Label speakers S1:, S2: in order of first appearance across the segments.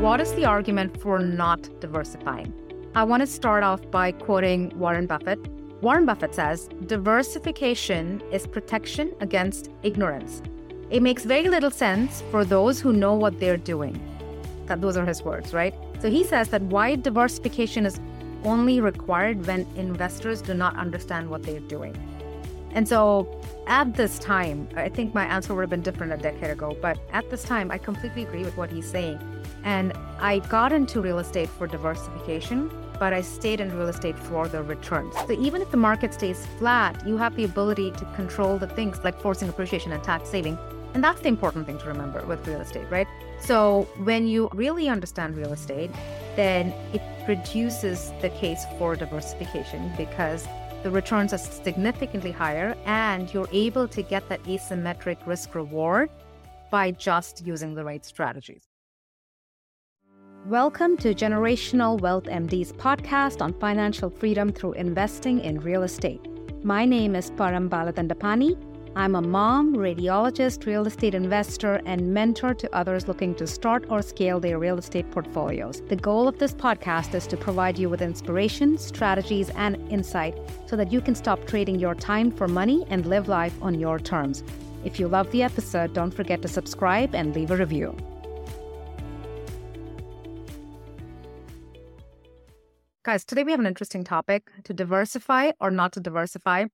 S1: what is the argument for not diversifying? I want to start off by quoting Warren Buffett. Warren Buffett says, diversification is protection against ignorance. It makes very little sense for those who know what they're doing. That those are his words, right? So he says that wide diversification is only required when investors do not understand what they're doing. And so at this time, I think my answer would have been different a decade ago, but at this time, I completely agree with what he's saying. And I got into real estate for diversification, but I stayed in real estate for the returns. So even if the market stays flat, you have the ability to control the things like forcing appreciation and tax saving. And that's the important thing to remember with real estate, right? So when you really understand real estate, then it reduces the case for diversification because the returns are significantly higher and you're able to get that asymmetric risk reward by just using the right strategies. Welcome to Generational Wealth MD's podcast on financial freedom through investing in real estate. My name is Param Balatandapani I'm a mom, radiologist, real estate investor, and mentor to others looking to start or scale their real estate portfolios. The goal of this podcast is to provide you with inspiration, strategies, and insight so that you can stop trading your time for money and live life on your terms. If you love the episode, don't forget to subscribe and leave a review. Guys, today we have an interesting topic to diversify or not to diversify.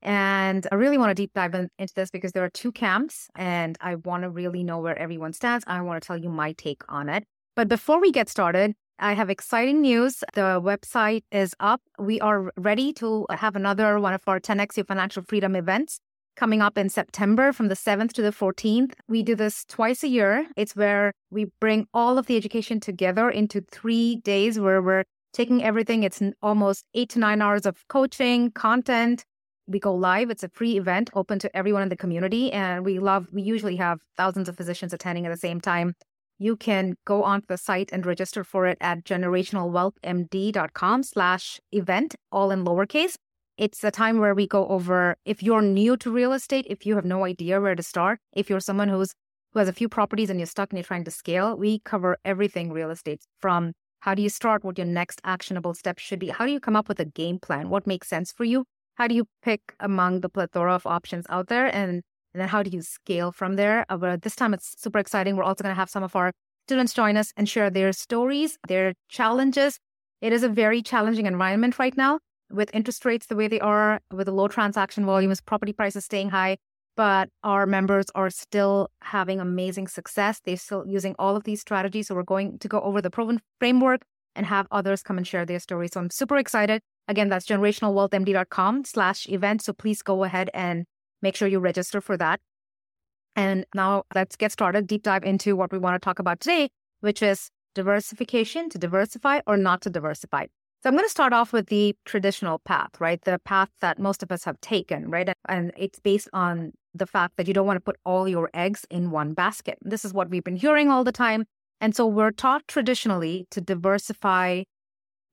S1: And I really want to deep dive in, into this because there are two camps and I want to really know where everyone stands. I want to tell you my take on it. But before we get started, I have exciting news. The website is up. We are ready to have another one of our 10x Your Financial Freedom events coming up in September from the 7th to the 14th. We do this twice a year. It's where we bring all of the education together into three days where we're taking everything. It's almost eight to nine hours of coaching, content, we go live. It's a free event open to everyone in the community. And we love, we usually have thousands of physicians attending at the same time. You can go onto the site and register for it at generationalwealthmd.com slash event, all in lowercase. It's a time where we go over if you're new to real estate, if you have no idea where to start, if you're someone who's who has a few properties and you're stuck and you're trying to scale, we cover everything real estate from how do you start, what your next actionable step should be, how do you come up with a game plan, what makes sense for you, how do you pick among the plethora of options out there? And, and then how do you scale from there? Uh, but this time it's super exciting. We're also going to have some of our students join us and share their stories their challenges. It is a very challenging environment right now with interest rates the way they are with the low transaction volumes property prices staying high but our members are still having amazing success they're still using all of these strategies so we're going to go over the proven framework and have others come and share their stories so i'm super excited Again, that's generationalwealthmd.com slash event. So please go ahead and make sure you register for that. And now let's get started, deep dive into what we want to talk about today, which is diversification to diversify or not to diversify. So I'm going to start off with the traditional path, right? The path that most of us have taken, right? And it's based on the fact that you don't want to put all your eggs in one basket. This is what we've been hearing all the time. And so we're taught traditionally to diversify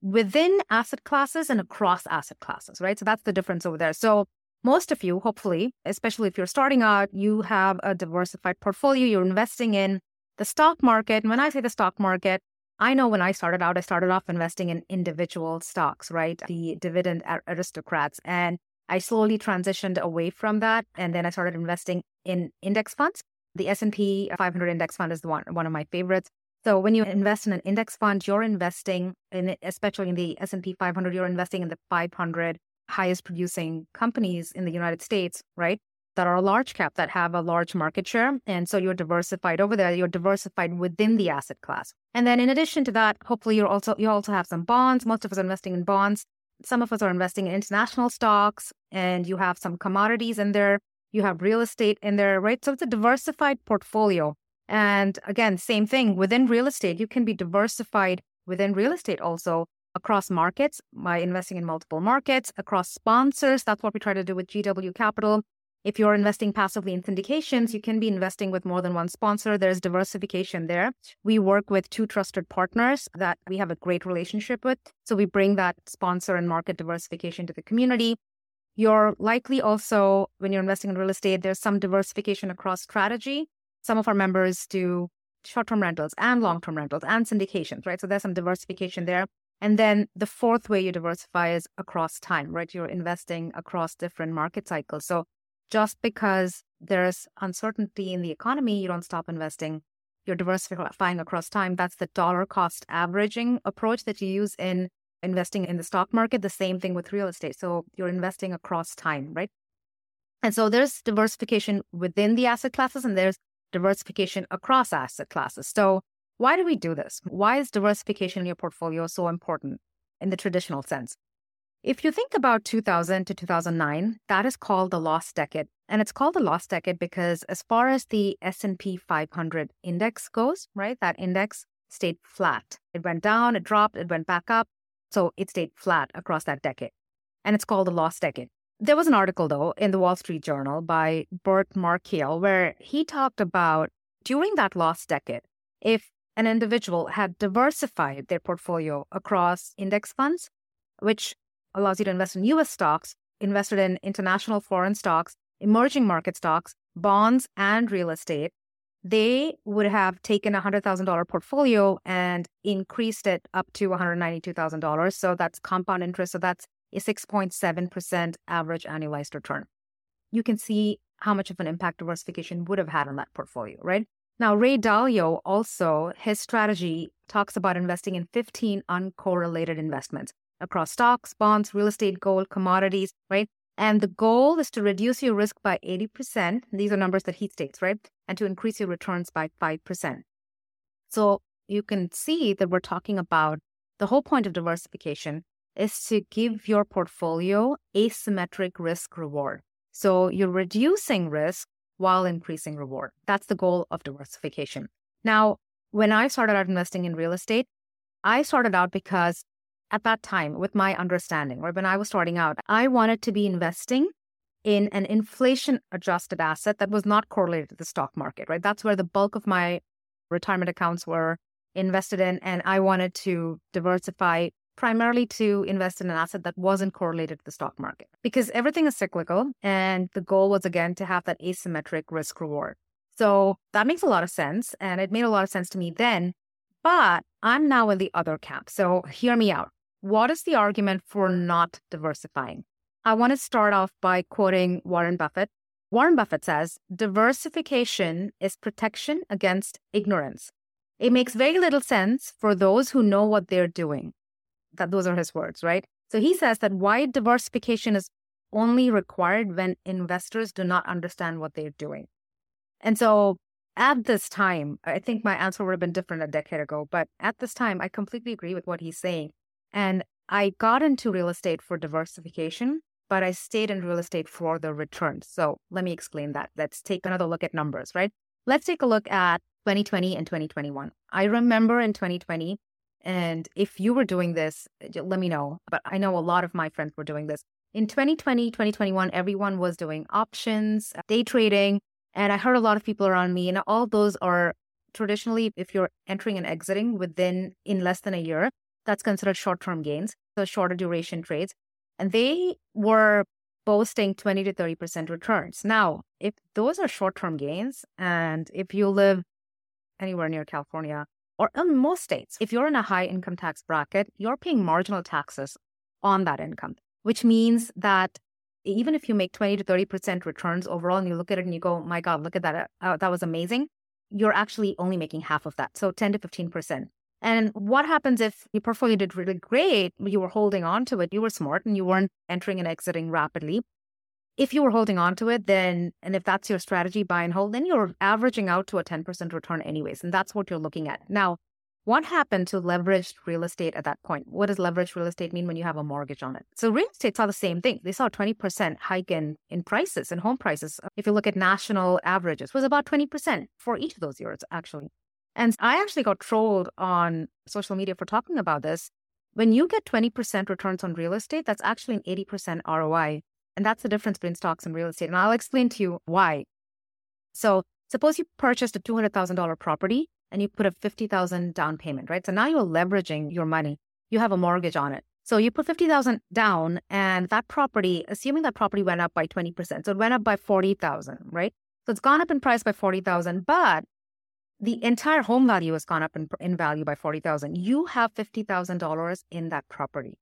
S1: within asset classes and across asset classes, right? So that's the difference over there. So most of you, hopefully, especially if you're starting out, you have a diversified portfolio, you're investing in the stock market. And when I say the stock market, I know when I started out, I started off investing in individual stocks, right? The dividend aristocrats. And I slowly transitioned away from that. And then I started investing in index funds. The S&P 500 index fund is the one, one of my favorites. So when you invest in an index fund, you're investing in, especially in the S&P 500, you're investing in the 500 highest producing companies in the United States, right? That are large cap, that have a large market share. And so you're diversified over there. You're diversified within the asset class. And then in addition to that, hopefully you're also, you also have some bonds. Most of us are investing in bonds. Some of us are investing in international stocks and you have some commodities in there. You have real estate in there, right? So it's a diversified portfolio and again, same thing within real estate, you can be diversified within real estate also across markets by investing in multiple markets, across sponsors. That's what we try to do with GW Capital. If you're investing passively in syndications, you can be investing with more than one sponsor. There's diversification there. We work with two trusted partners that we have a great relationship with. So we bring that sponsor and market diversification to the community. You're likely also, when you're investing in real estate, there's some diversification across strategy. Some of our members do short term rentals and long term rentals and syndications, right? So there's some diversification there. And then the fourth way you diversify is across time, right? You're investing across different market cycles. So just because there's uncertainty in the economy, you don't stop investing. You're diversifying across time. That's the dollar cost averaging approach that you use in investing in the stock market. The same thing with real estate. So you're investing across time, right? And so there's diversification within the asset classes and there's diversification across asset classes. So why do we do this? Why is diversification in your portfolio so important in the traditional sense? If you think about 2000 to 2009, that is called the lost decade. And it's called the lost decade because as far as the S&P 500 index goes, right? That index stayed flat. It went down, it dropped, it went back up. So it stayed flat across that decade. And it's called the lost decade. There was an article, though, in the Wall Street Journal by Burt Malkiel where he talked about during that lost decade, if an individual had diversified their portfolio across index funds, which allows you to invest in US stocks, invested in international foreign stocks, emerging market stocks, bonds, and real estate, they would have taken a $100,000 portfolio and increased it up to $192,000. So that's compound interest. So that's a 6.7% average annualized return. You can see how much of an impact diversification would have had on that portfolio, right? Now, Ray Dalio also, his strategy talks about investing in 15 uncorrelated investments across stocks, bonds, real estate, gold, commodities, right? And the goal is to reduce your risk by 80%. These are numbers that he states, right? And to increase your returns by 5%. So you can see that we're talking about the whole point of diversification is to give your portfolio asymmetric risk reward. So you're reducing risk while increasing reward. That's the goal of diversification. Now, when I started out investing in real estate, I started out because at that time, with my understanding, or when I was starting out, I wanted to be investing in an inflation adjusted asset that was not correlated to the stock market, right? That's where the bulk of my retirement accounts were invested in. And I wanted to diversify primarily to invest in an asset that wasn't correlated to the stock market because everything is cyclical. And the goal was, again, to have that asymmetric risk reward. So that makes a lot of sense. And it made a lot of sense to me then. But I'm now in the other camp. So hear me out. What is the argument for not diversifying? I want to start off by quoting Warren Buffett. Warren Buffett says, diversification is protection against ignorance. It makes very little sense for those who know what they're doing. That those are his words, right? So he says that wide diversification is only required when investors do not understand what they're doing. And so at this time, I think my answer would have been different a decade ago, but at this time, I completely agree with what he's saying. And I got into real estate for diversification, but I stayed in real estate for the returns. So let me explain that. Let's take another look at numbers, right? Let's take a look at 2020 and 2021. I remember in 2020, and if you were doing this, let me know. But I know a lot of my friends were doing this. In 2020, 2021, everyone was doing options, day trading. And I heard a lot of people around me, and all those are traditionally, if you're entering and exiting within in less than a year, that's considered short term gains, so shorter duration trades. And they were boasting 20 to 30% returns. Now, if those are short term gains, and if you live anywhere near California or in most states, if you're in a high income tax bracket, you're paying marginal taxes on that income, which means that even if you make 20 to 30% returns overall and you look at it and you go, my God, look at that, uh, that was amazing, you're actually only making half of that. So 10 to 15%. And what happens if your portfolio did really great, you were holding on to it, you were smart and you weren't entering and exiting rapidly? If you were holding on to it, then, and if that's your strategy, buy and hold, then you're averaging out to a 10% return anyways. And that's what you're looking at. Now, what happened to leveraged real estate at that point? What does leveraged real estate mean when you have a mortgage on it? So real estate saw the same thing. They saw a 20% hike in, in prices and home prices. If you look at national averages, was about 20% for each of those years, actually. And I actually got trolled on social media for talking about this. When you get 20% returns on real estate, that's actually an 80% ROI. And that's the difference between stocks and real estate. And I'll explain to you why. So suppose you purchased a $200,000 property and you put a 50,000 down payment, right? So now you're leveraging your money. You have a mortgage on it. So you put 50,000 down and that property, assuming that property went up by 20%, so it went up by 40,000, right? So it's gone up in price by 40,000, but the entire home value has gone up in, in value by 40000 You have $50,000 in that property,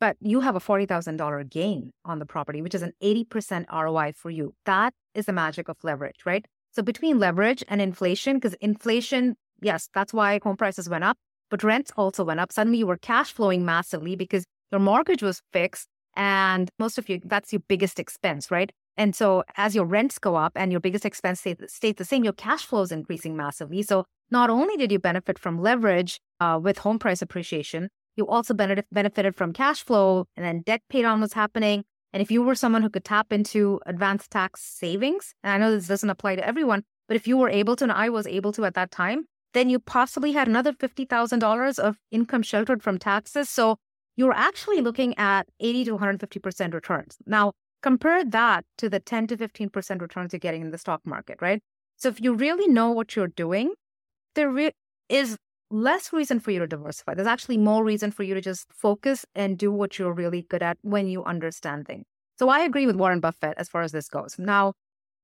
S1: but you have a $40,000 gain on the property, which is an 80% ROI for you. That is the magic of leverage, right? So between leverage and inflation, because inflation, yes, that's why home prices went up, but rents also went up. Suddenly you were cash flowing massively because your mortgage was fixed and most of you, that's your biggest expense, right? And so as your rents go up and your biggest expense stays, stays the same, your cash flow is increasing massively. So not only did you benefit from leverage uh, with home price appreciation, you also benefit, benefited from cash flow and then debt paid on was happening. And if you were someone who could tap into advanced tax savings, and I know this doesn't apply to everyone, but if you were able to, and I was able to at that time, then you possibly had another $50,000 of income sheltered from taxes. So you're actually looking at 80 to 150% returns. Now, compare that to the 10 to 15% returns you're getting in the stock market, right? So if you really know what you're doing, there re- is less reason for you to diversify. There's actually more reason for you to just focus and do what you're really good at when you understand things. So I agree with Warren Buffett as far as this goes. Now,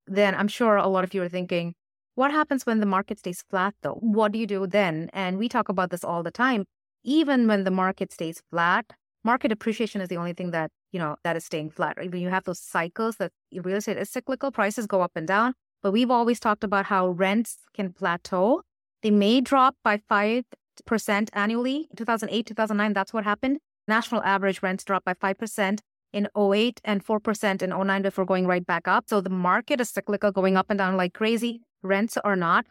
S1: then I'm sure a lot of you are thinking, what happens when the market stays flat though? What do you do then? And we talk about this all the time even when the market stays flat, market appreciation is the only thing that, you know, that is staying flat, right? When you have those cycles that real estate is cyclical, prices go up and down. But we've always talked about how rents can plateau. They may drop by 5% annually. 2008, 2009, that's what happened. National average rents dropped by 5% in 08 and 4% in 09 before going right back up. So the market is cyclical, going up and down like crazy. Rents are not.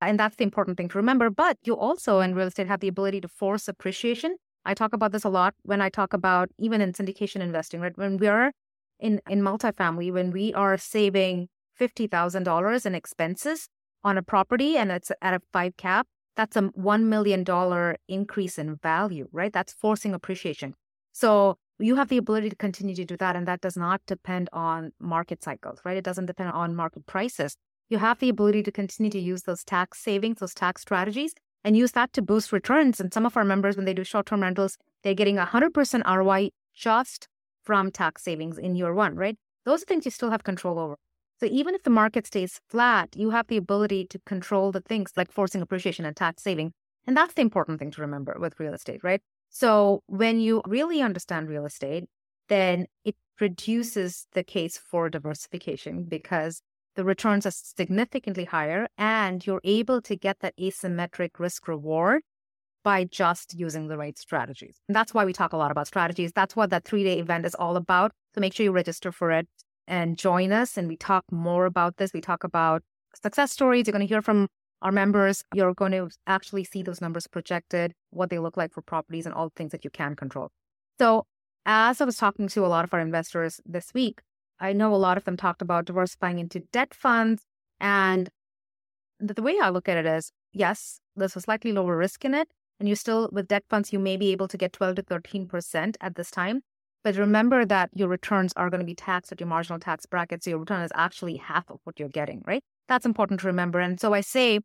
S1: And that's the important thing to remember. But you also in real estate have the ability to force appreciation. I talk about this a lot when I talk about even in syndication investing, right? When we're in, in multifamily, when we are saving $50,000 in expenses on a property and it's at a five cap, that's a $1 million increase in value, right? That's forcing appreciation. So you have the ability to continue to do that. And that does not depend on market cycles, right? It doesn't depend on market prices you have the ability to continue to use those tax savings, those tax strategies, and use that to boost returns. And some of our members, when they do short term rentals, they're getting 100% ROI just from tax savings in year one, right? Those are things you still have control over. So even if the market stays flat, you have the ability to control the things like forcing appreciation and tax saving. And that's the important thing to remember with real estate, right? So when you really understand real estate, then it reduces the case for diversification because the returns are significantly higher and you're able to get that asymmetric risk reward by just using the right strategies. And that's why we talk a lot about strategies. That's what that three day event is all about. So make sure you register for it and join us. And we talk more about this. We talk about success stories. You're going to hear from our members. You're going to actually see those numbers projected, what they look like for properties, and all the things that you can control. So, as I was talking to a lot of our investors this week, I know a lot of them talked about diversifying into debt funds. And the, way I look at it is yes, there's a slightly lower risk in it. And you still, with debt funds, you may be able to get 12 to 13% at this time. But remember that your returns are going to be taxed at your marginal tax bracket. So your return is actually half of what you're getting, right? That's important to remember. And so I say,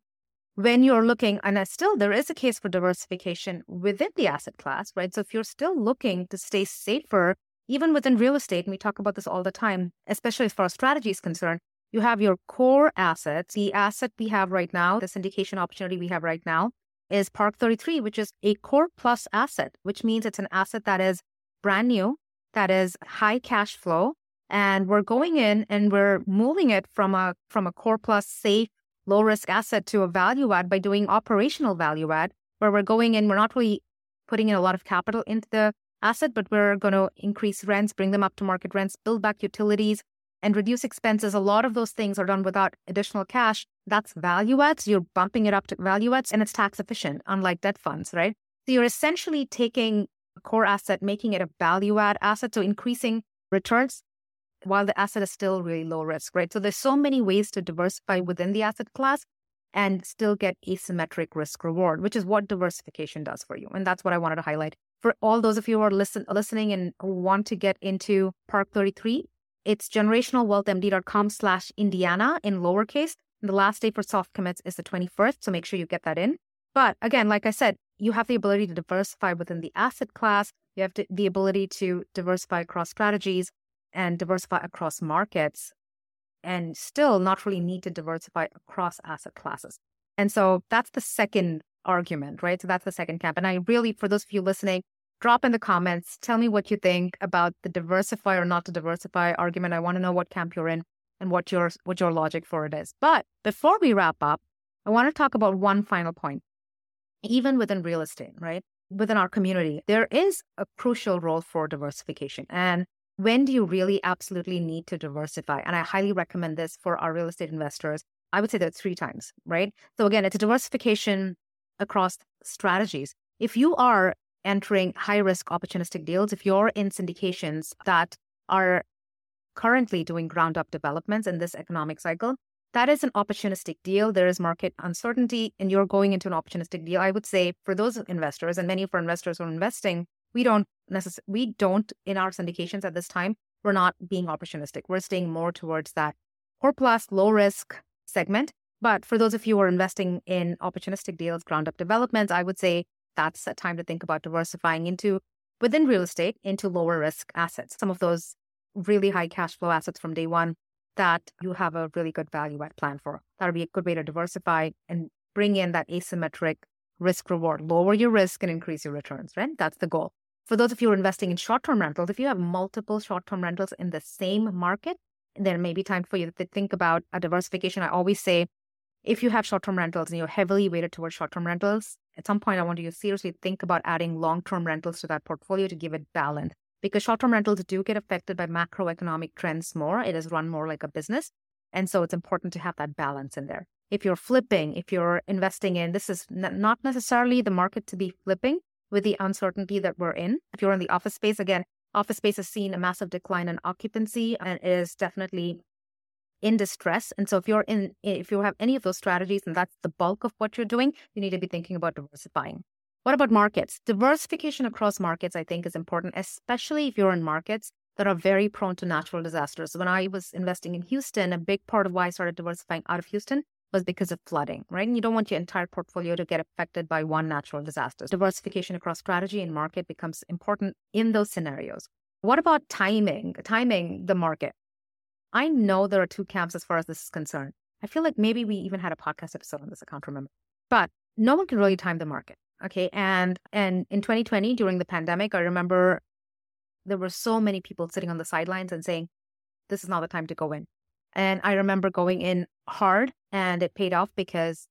S1: when you're looking, and I still there is a case for diversification within the asset class, right? So if you're still looking to stay safer even within real estate, and we talk about this all the time, especially as far as strategy is concerned, you have your core assets. The asset we have right now, the syndication opportunity we have right now, is Park 33, which is a core plus asset, which means it's an asset that is brand new, that is high cash flow. And we're going in and we're moving it from a from a core plus safe, low risk asset to a value add by doing operational value add, where we're going in, we're not really putting in a lot of capital into the asset, but we're going to increase rents, bring them up to market rents, bill back utilities, and reduce expenses. A lot of those things are done without additional cash. That's value adds. You're bumping it up to value adds, and it's tax efficient, unlike debt funds, right? So you're essentially taking a core asset, making it a value add asset, so increasing returns while the asset is still really low risk, right? So there's so many ways to diversify within the asset class and still get asymmetric risk reward, which is what diversification does for you. And that's what I wanted to highlight for all those of you who are listen, listening and want to get into Park 33, it's generationalwealthmd.com slash Indiana in lowercase. And the last day for soft commits is the 21st. So make sure you get that in. But again, like I said, you have the ability to diversify within the asset class. You have to, the ability to diversify across strategies and diversify across markets and still not really need to diversify across asset classes. And so that's the second argument, right? So that's the second camp. And I really, for those of you listening, drop in the comments. Tell me what you think about the diversify or not to diversify argument. I want to know what camp you're in and what your what your logic for it is. But before we wrap up, I want to talk about one final point. Even within real estate, right? Within our community, there is a crucial role for diversification. And when do you really absolutely need to diversify? And I highly recommend this for our real estate investors. I would say that three times, right? So again, it's a diversification across strategies. If you are entering high risk opportunistic deals, if you're in syndications that are currently doing ground up developments in this economic cycle, that is an opportunistic deal. There is market uncertainty, and you're going into an opportunistic deal. I would say for those investors, and many of our investors who are investing, we don't necessarily, we don't in our syndications at this time, we're not being opportunistic. We're staying more towards that core plus low risk segment. But for those of you who are investing in opportunistic deals, ground up developments, I would say that's a time to think about diversifying into within real estate into lower risk assets. Some of those really high cash flow assets from day one that you have a really good value add plan for. That would be a good way to diversify and bring in that asymmetric risk reward, lower your risk and increase your returns, right? That's the goal. For those of you who are investing in short term rentals, if you have multiple short term rentals in the same market, then maybe time for you to think about a diversification. I always say if you have short term rentals and you're heavily weighted towards short term rentals, at some point I want you to seriously think about adding long term rentals to that portfolio to give it balance. Because short term rentals do get affected by macroeconomic trends more. It is run more like a business. And so it's important to have that balance in there. If you're flipping, if you're investing in, this is n- not necessarily the market to be flipping with the uncertainty that we're in. If you're in the office space, again, office space has seen a massive decline in occupancy and is definitely in distress. And so if you're in, if you have any of those strategies and that's the bulk of what you're doing, you need to be thinking about diversifying. What about markets? Diversification across markets, I think, is important, especially if you're in markets that are very prone to natural disasters. When I was investing in Houston, a big part of why I started diversifying out of Houston was because of flooding, right? And you don't want your entire portfolio to get affected by one natural disaster. Diversification across strategy and market becomes important in those scenarios. What about timing? Timing the market. I know there are two camps as far as this is concerned. I feel like maybe we even had a podcast episode on this. I can't remember. But no one can really time the market. Okay. And and in 2020, during the pandemic, I remember there were so many people sitting on the sidelines and saying, This is not the time to go in. And I remember going in hard and it paid off because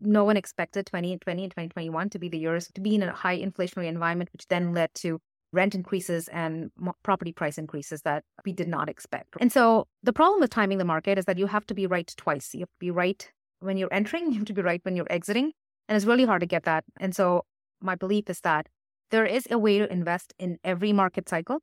S1: no one expected 2020 and 2021 to be the years to be in a high inflationary environment, which then led to rent increases and property price increases that we did not expect. And so the problem with timing the market is that you have to be right twice. You have to be right when you're entering, you have to be right when you're exiting. And it's really hard to get that. And so my belief is that there is a way to invest in every market cycle.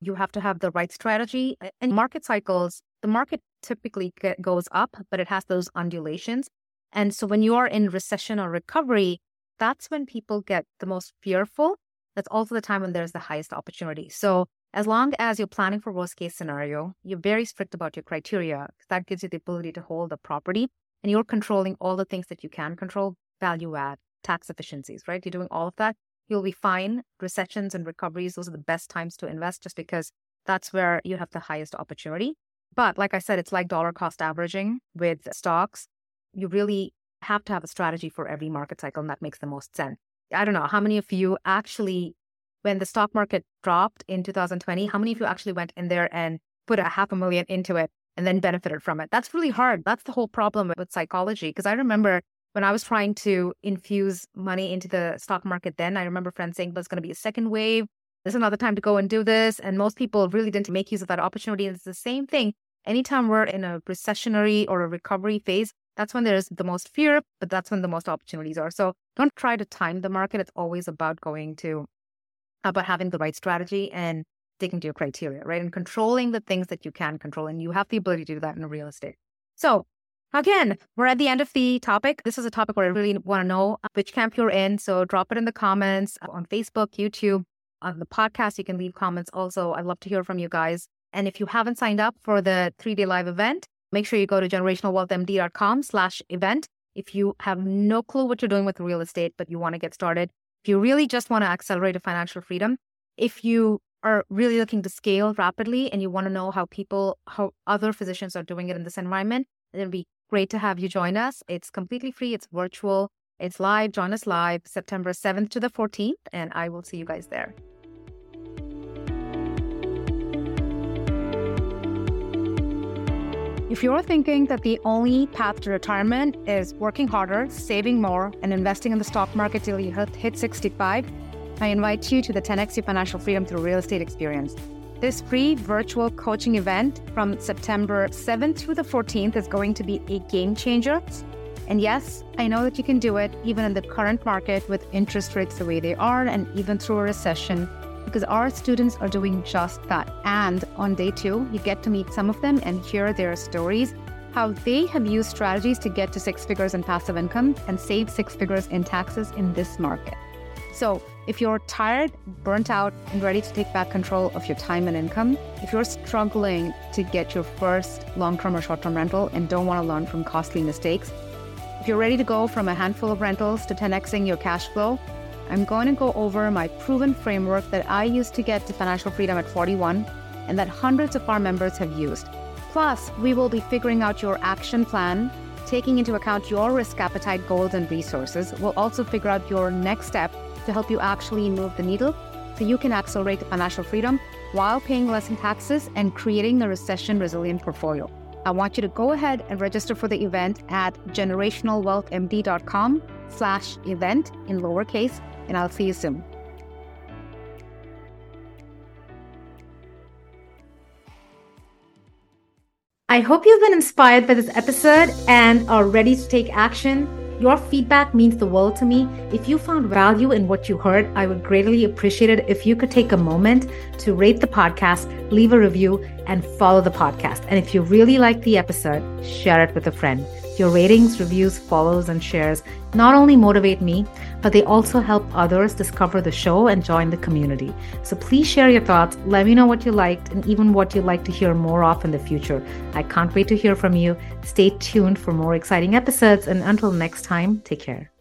S1: You have to have the right strategy. And market cycles, the market typically goes up, but it has those undulations. And so when you are in recession or recovery, that's when people get the most fearful that's also the time when there's the highest opportunity. So as long as you're planning for worst case scenario, you're very strict about your criteria. That gives you the ability to hold the property and you're controlling all the things that you can control, value add, tax efficiencies, right? You're doing all of that. You'll be fine. Recessions and recoveries, those are the best times to invest just because that's where you have the highest opportunity. But like I said, it's like dollar cost averaging with stocks. You really have to have a strategy for every market cycle, and that makes the most sense. I don't know how many of you actually, when the stock market dropped in 2020, how many of you actually went in there and put a half a million into it and then benefited from it? That's really hard. That's the whole problem with psychology. Because I remember when I was trying to infuse money into the stock market, then I remember friends saying there's going to be a second wave. There's another time to go and do this. And most people really didn't make use of that opportunity. And it's the same thing. Anytime we're in a recessionary or a recovery phase, that's when there's the most fear, but that's when the most opportunities are. So don't try to time the market. It's always about going to, about having the right strategy and sticking to your criteria, right? And controlling the things that you can control. And you have the ability to do that in real estate. So again, we're at the end of the topic. This is a topic where I really want to know which camp you're in. So drop it in the comments on Facebook, YouTube, on the podcast. You can leave comments also. I'd love to hear from you guys. And if you haven't signed up for the three day live event, make sure you go to generationalwealthmd.com slash event. If you have no clue what you're doing with real estate, but you want to get started, if you really just want to accelerate a financial freedom, if you are really looking to scale rapidly and you want to know how people, how other physicians are doing it in this environment, it'll be great to have you join us. It's completely free, it's virtual, it's live. Join us live September 7th to the 14th, and I will see you guys there. If you're thinking that the only path to retirement is working harder, saving more, and investing in the stock market till you hit 65, I invite you to the 10x Financial Freedom Through Real Estate Experience. This free virtual coaching event from September 7th to the 14th is going to be a game changer. And yes, I know that you can do it even in the current market with interest rates the way they are and even through a recession because our students are doing just that. And on day two, you get to meet some of them and hear their stories, how they have used strategies to get to six figures in passive income and save six figures in taxes in this market. So, if you're tired, burnt out, and ready to take back control of your time and income, if you're struggling to get your first long term or short term rental and don't want to learn from costly mistakes, if you're ready to go from a handful of rentals to 10xing your cash flow, I'm going to go over my proven framework that I used to get to financial freedom at 41 and that hundreds of our members have used. Plus, we will be figuring out your action plan, taking into account your risk appetite, goals, and resources. We'll also figure out your next step to help you actually move the needle so you can accelerate financial freedom while paying less in taxes and creating a recession resilient portfolio. I want you to go ahead and register for the event at generationalwealthmd.com slash event in lowercase and I'll see you soon. I hope you've been inspired by this episode and are ready to take action. Your feedback means the world to me. If you found value in what you heard, I would greatly appreciate it if you could take a moment to rate the podcast, leave a review, and follow the podcast. And if you really like the episode, share it with a friend. Your ratings, reviews, follows, and shares not only motivate me, but they also help others discover the show and join the community. So please share your thoughts. Let me know what you liked and even what you'd like to hear more of in the future. I can't wait to hear from you. Stay tuned for more exciting episodes. And until next time, take care.